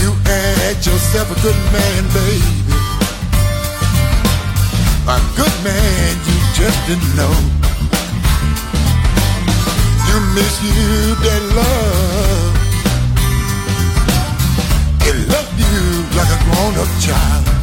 You had yourself a good man, baby. A good man you just didn't know. You miss you that love. It loved you like a grown-up child.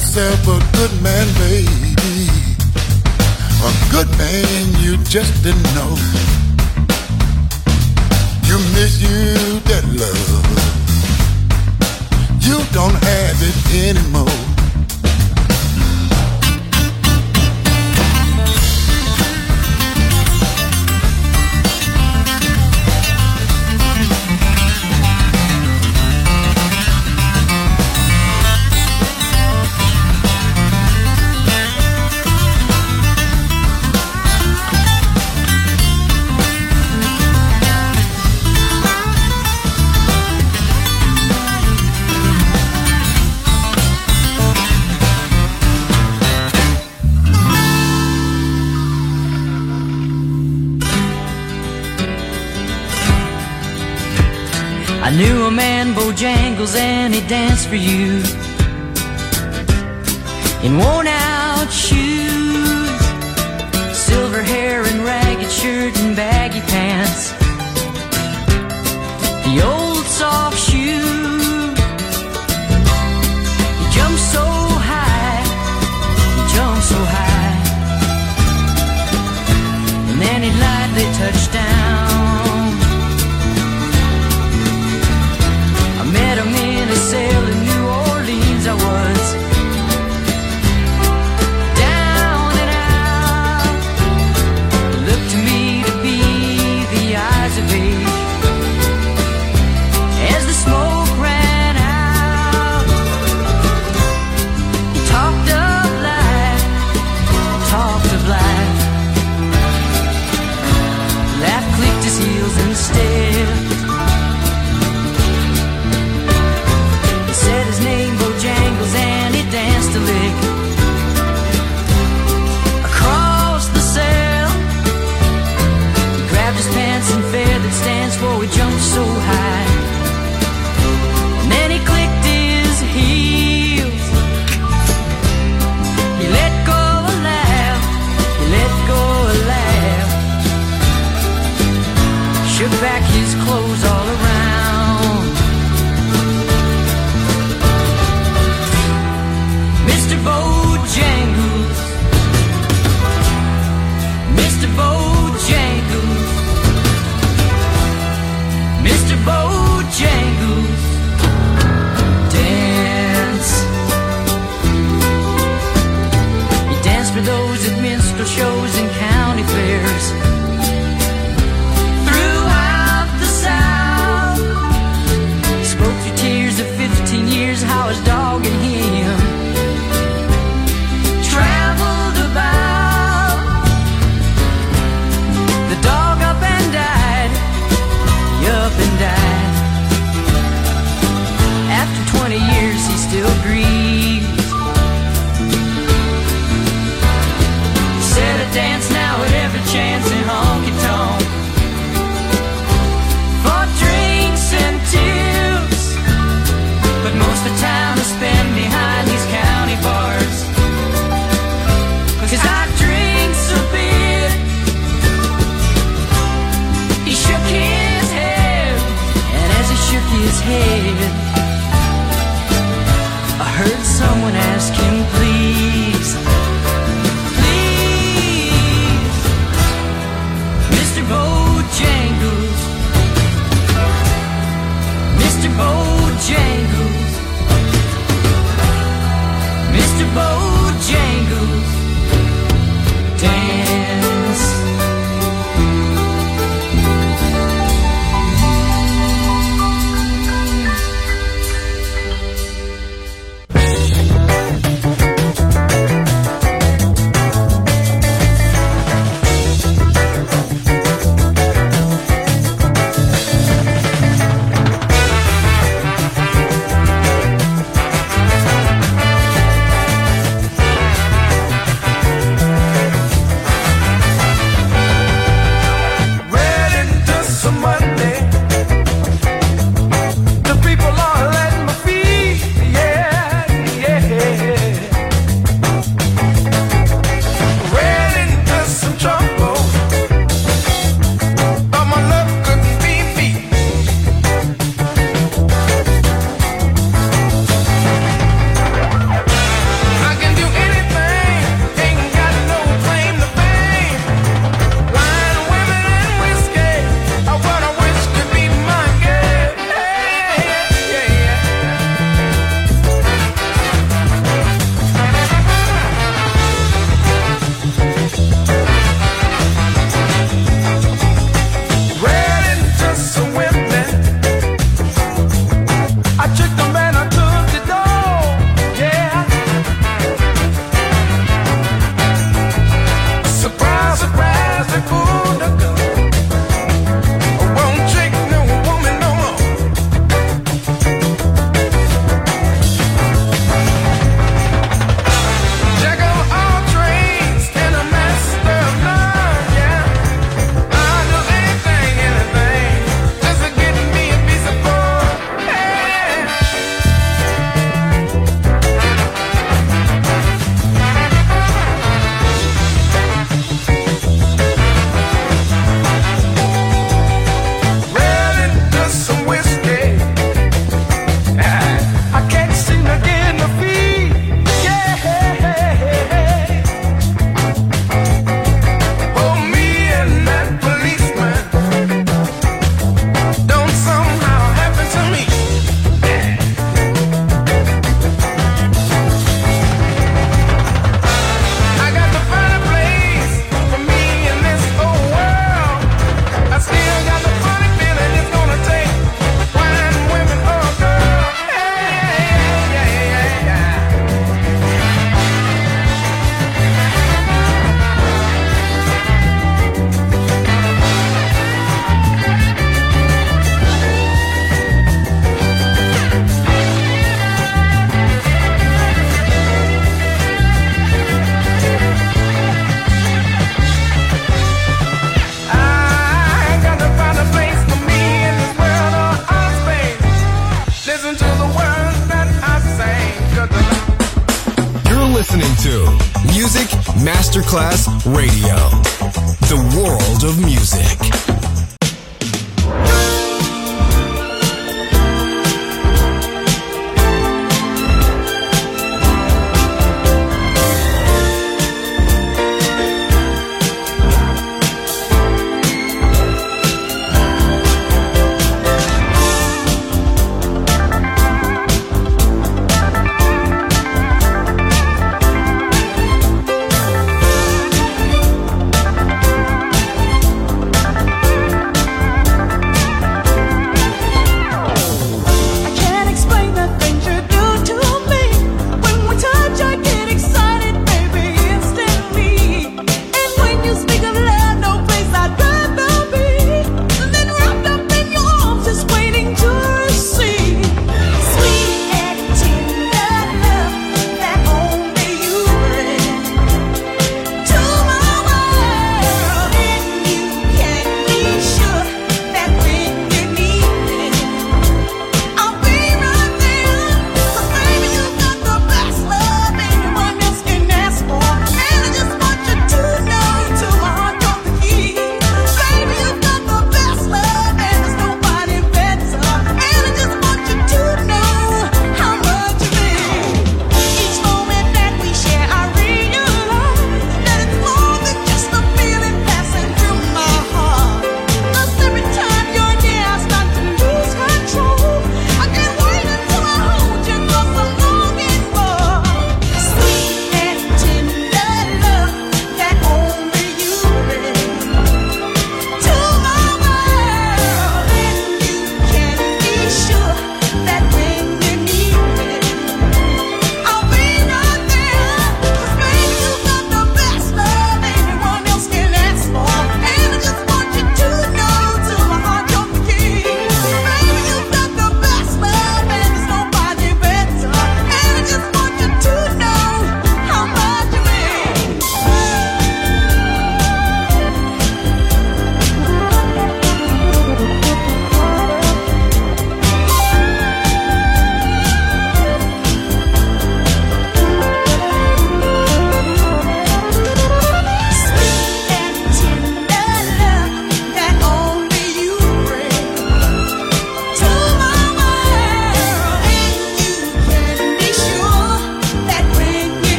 Yourself a good man, baby. A good man you just didn't know. You miss you that love. You don't have it anymore. I knew a man, Bojangles, and he danced for you. In worn out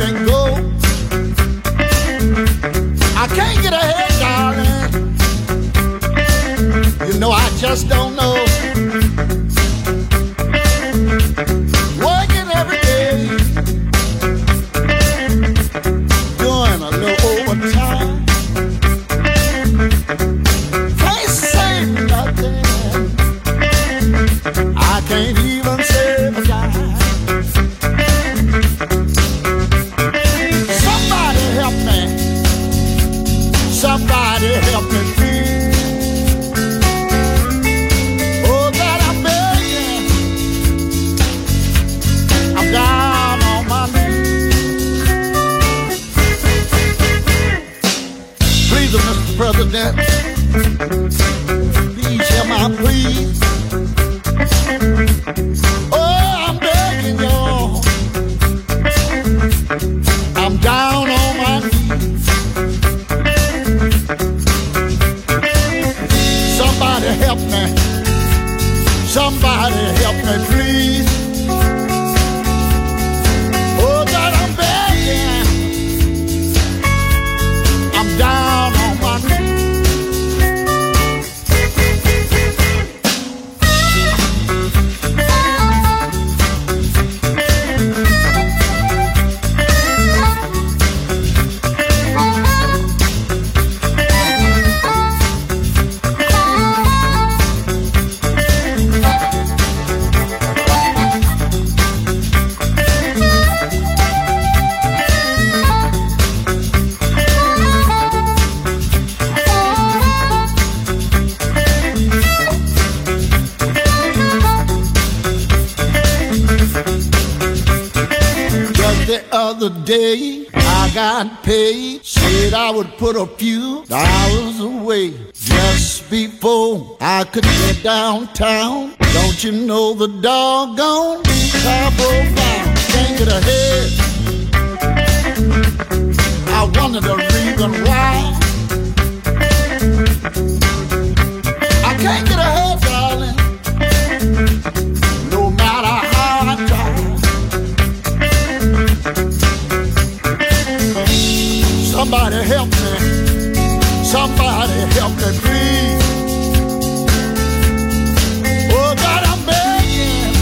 and go. I can't get ahead, darling. You know I just don't know. the other day I got paid. Said I would put a few dollars away just before I could get downtown. Don't you know the doggone car? Can't get ahead. I wanted to. Somebody help me, please. Oh, God, I'm begging.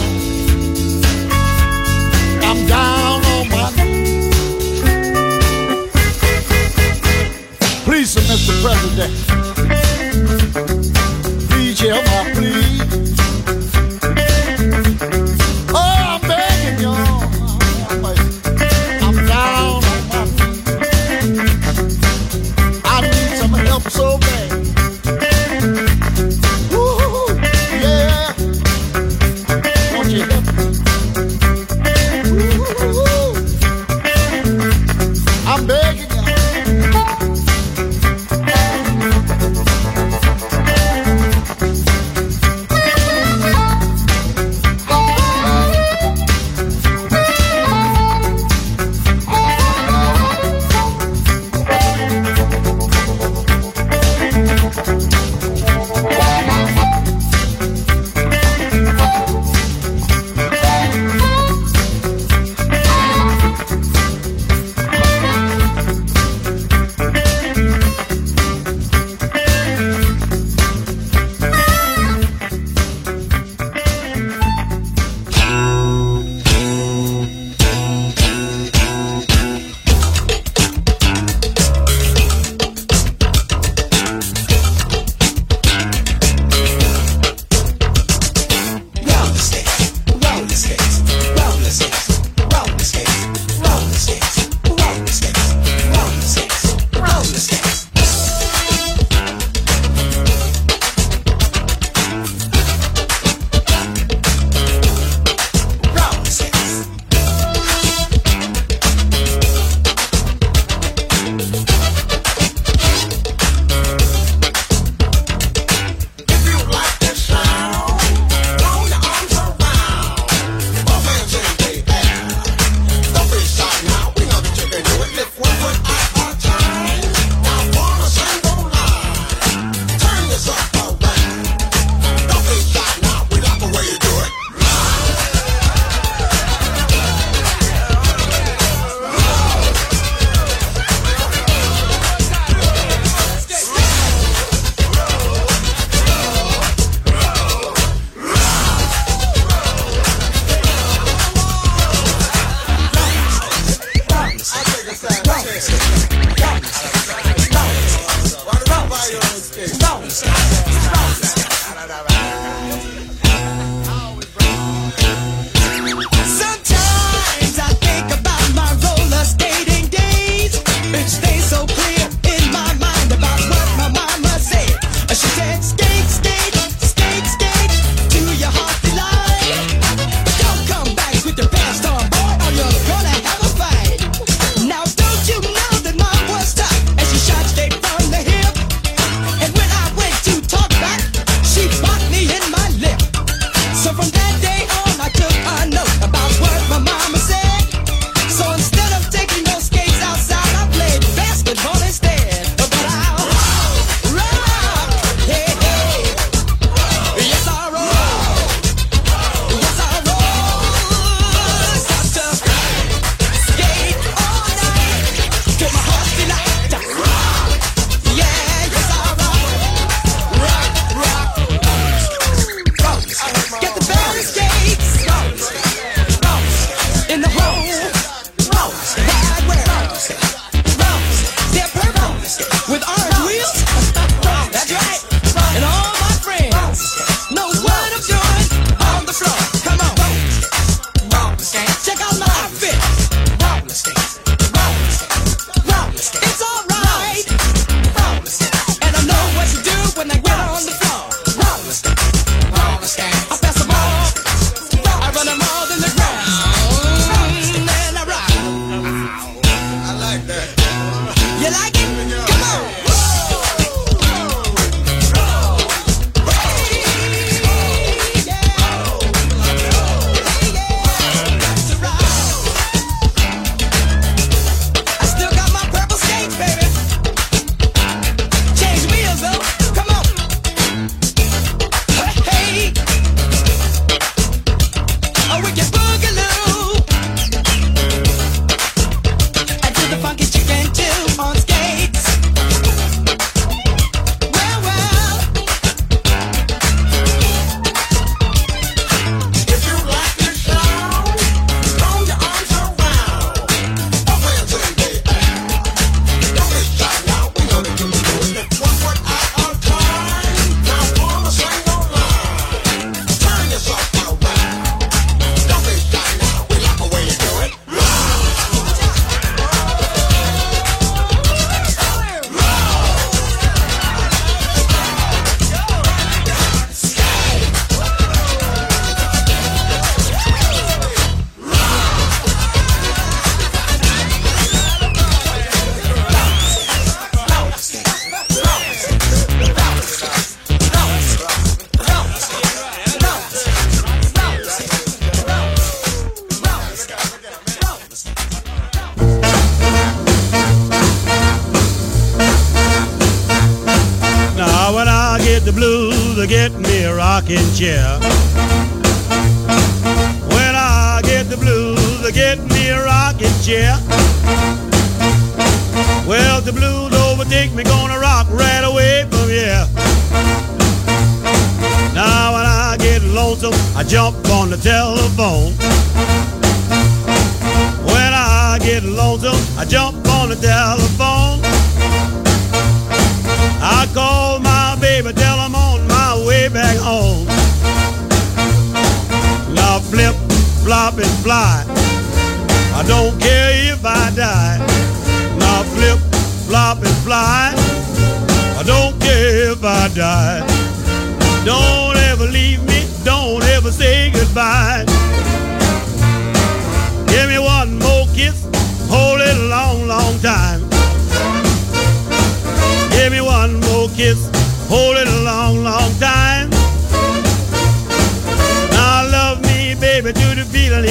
I'm down on my knees. Please, Mr. President, please help me.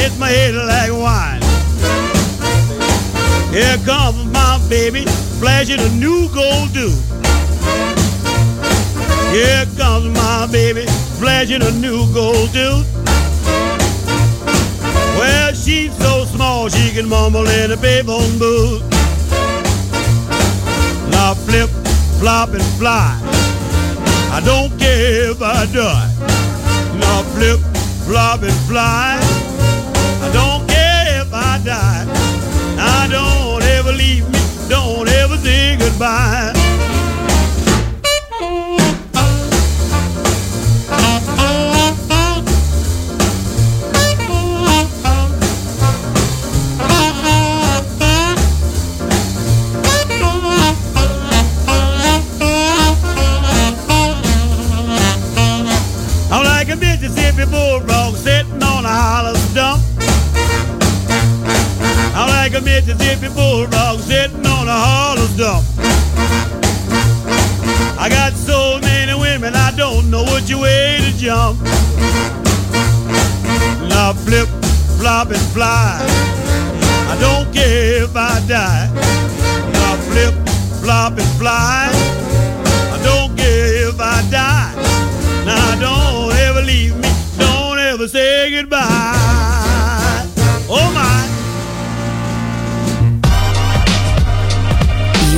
The feeling hit my head like wine. Here comes my baby, flashing a new gold do. Here comes my baby, flashing a new gold tooth. Well, she's so small she can mumble in a payphone booth. Now flip, flop, and fly. I don't care if I die. Now flip, flop, and fly. Don't ever leave me, don't ever say goodbye. I'm like a Mississippi bulldog sitting A Mississippi bulldog sitting on a hollow stump. I got so many women, I don't know which way to jump. Now flip, flop, and fly. I don't care if I die. Now flip, flop, and fly. I don't care if I die. Now don't ever leave me, don't ever say goodbye. Oh my.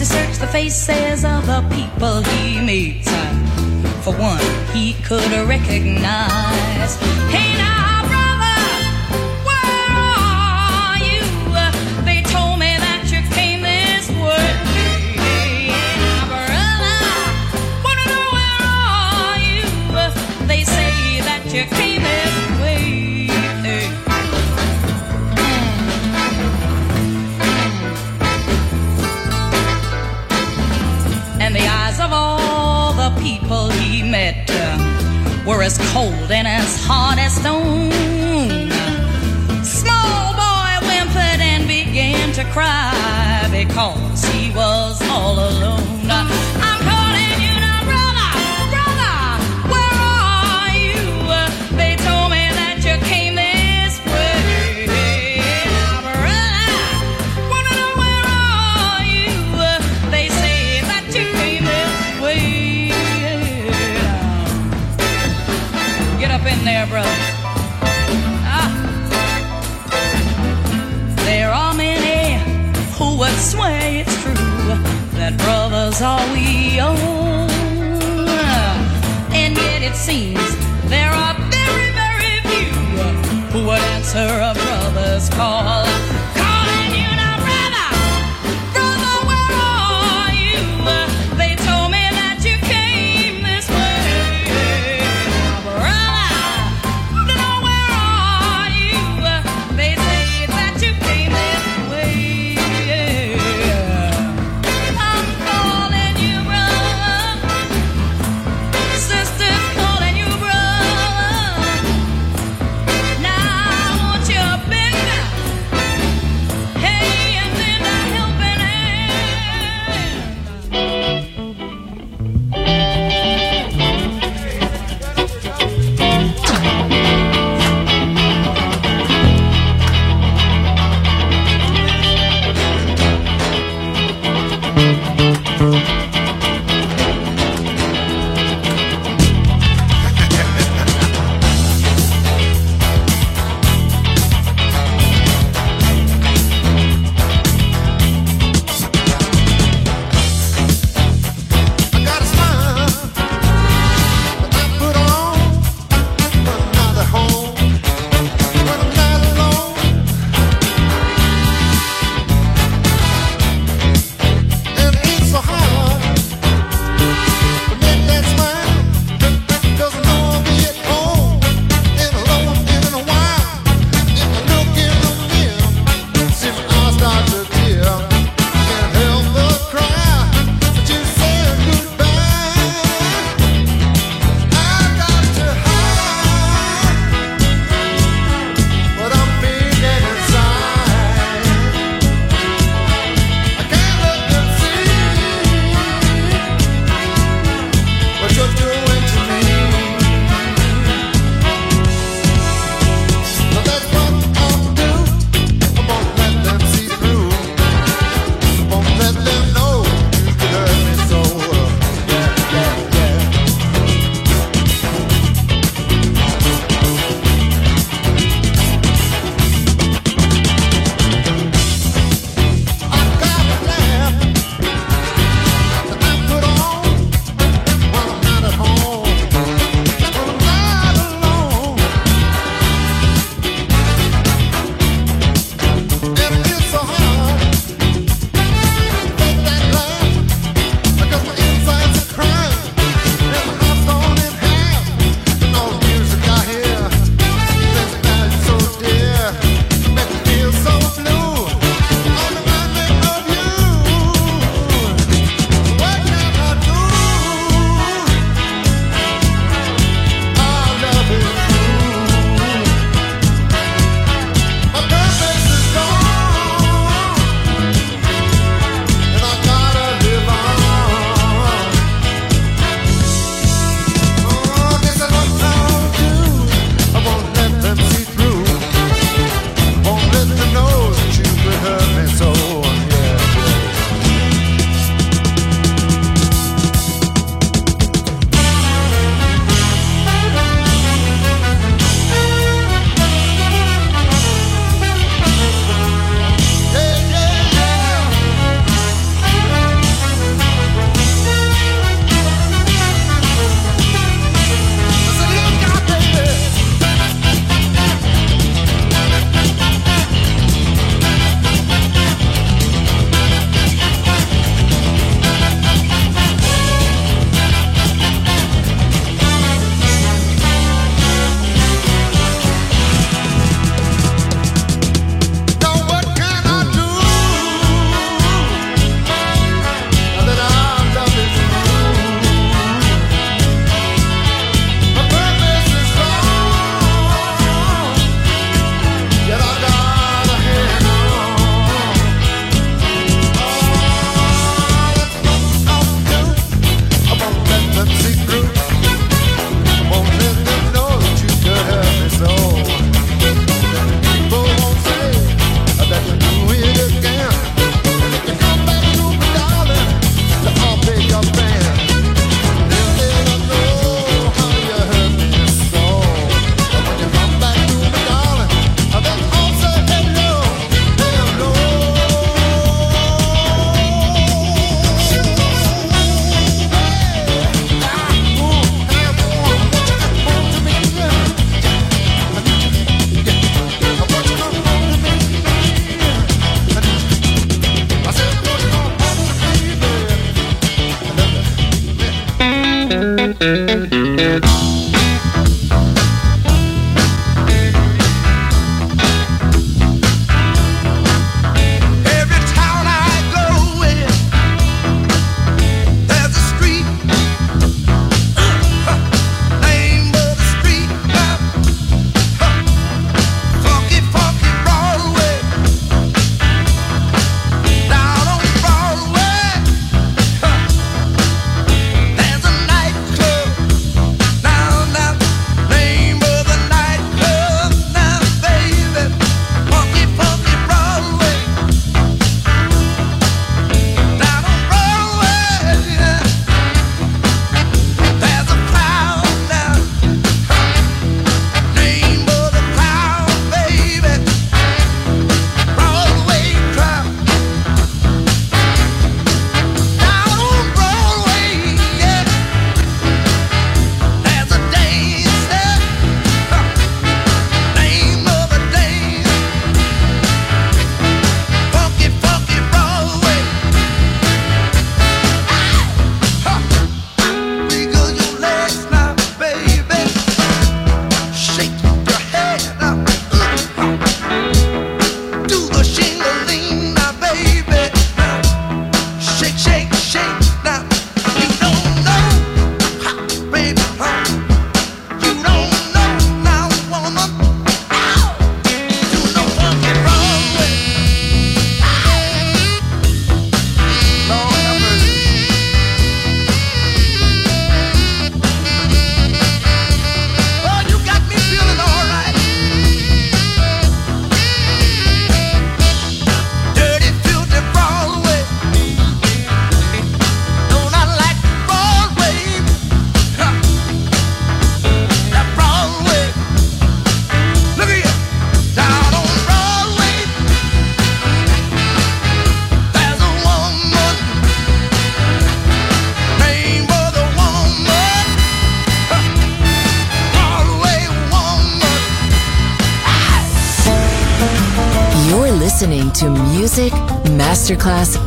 as he searched the faces of the people he meets. Uh, for one, he could recognize. Hey, now. were as cold and as hard as stone. Small boy whimpered and began to cry because he was all alone. it's true that brothers are we own. And yet it seems there are very, very few who would answer a brother's call.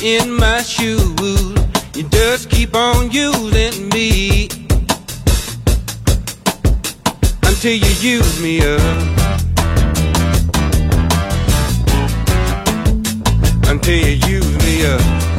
in my shoe. You just keep on using me until you use me up. Until you use me up.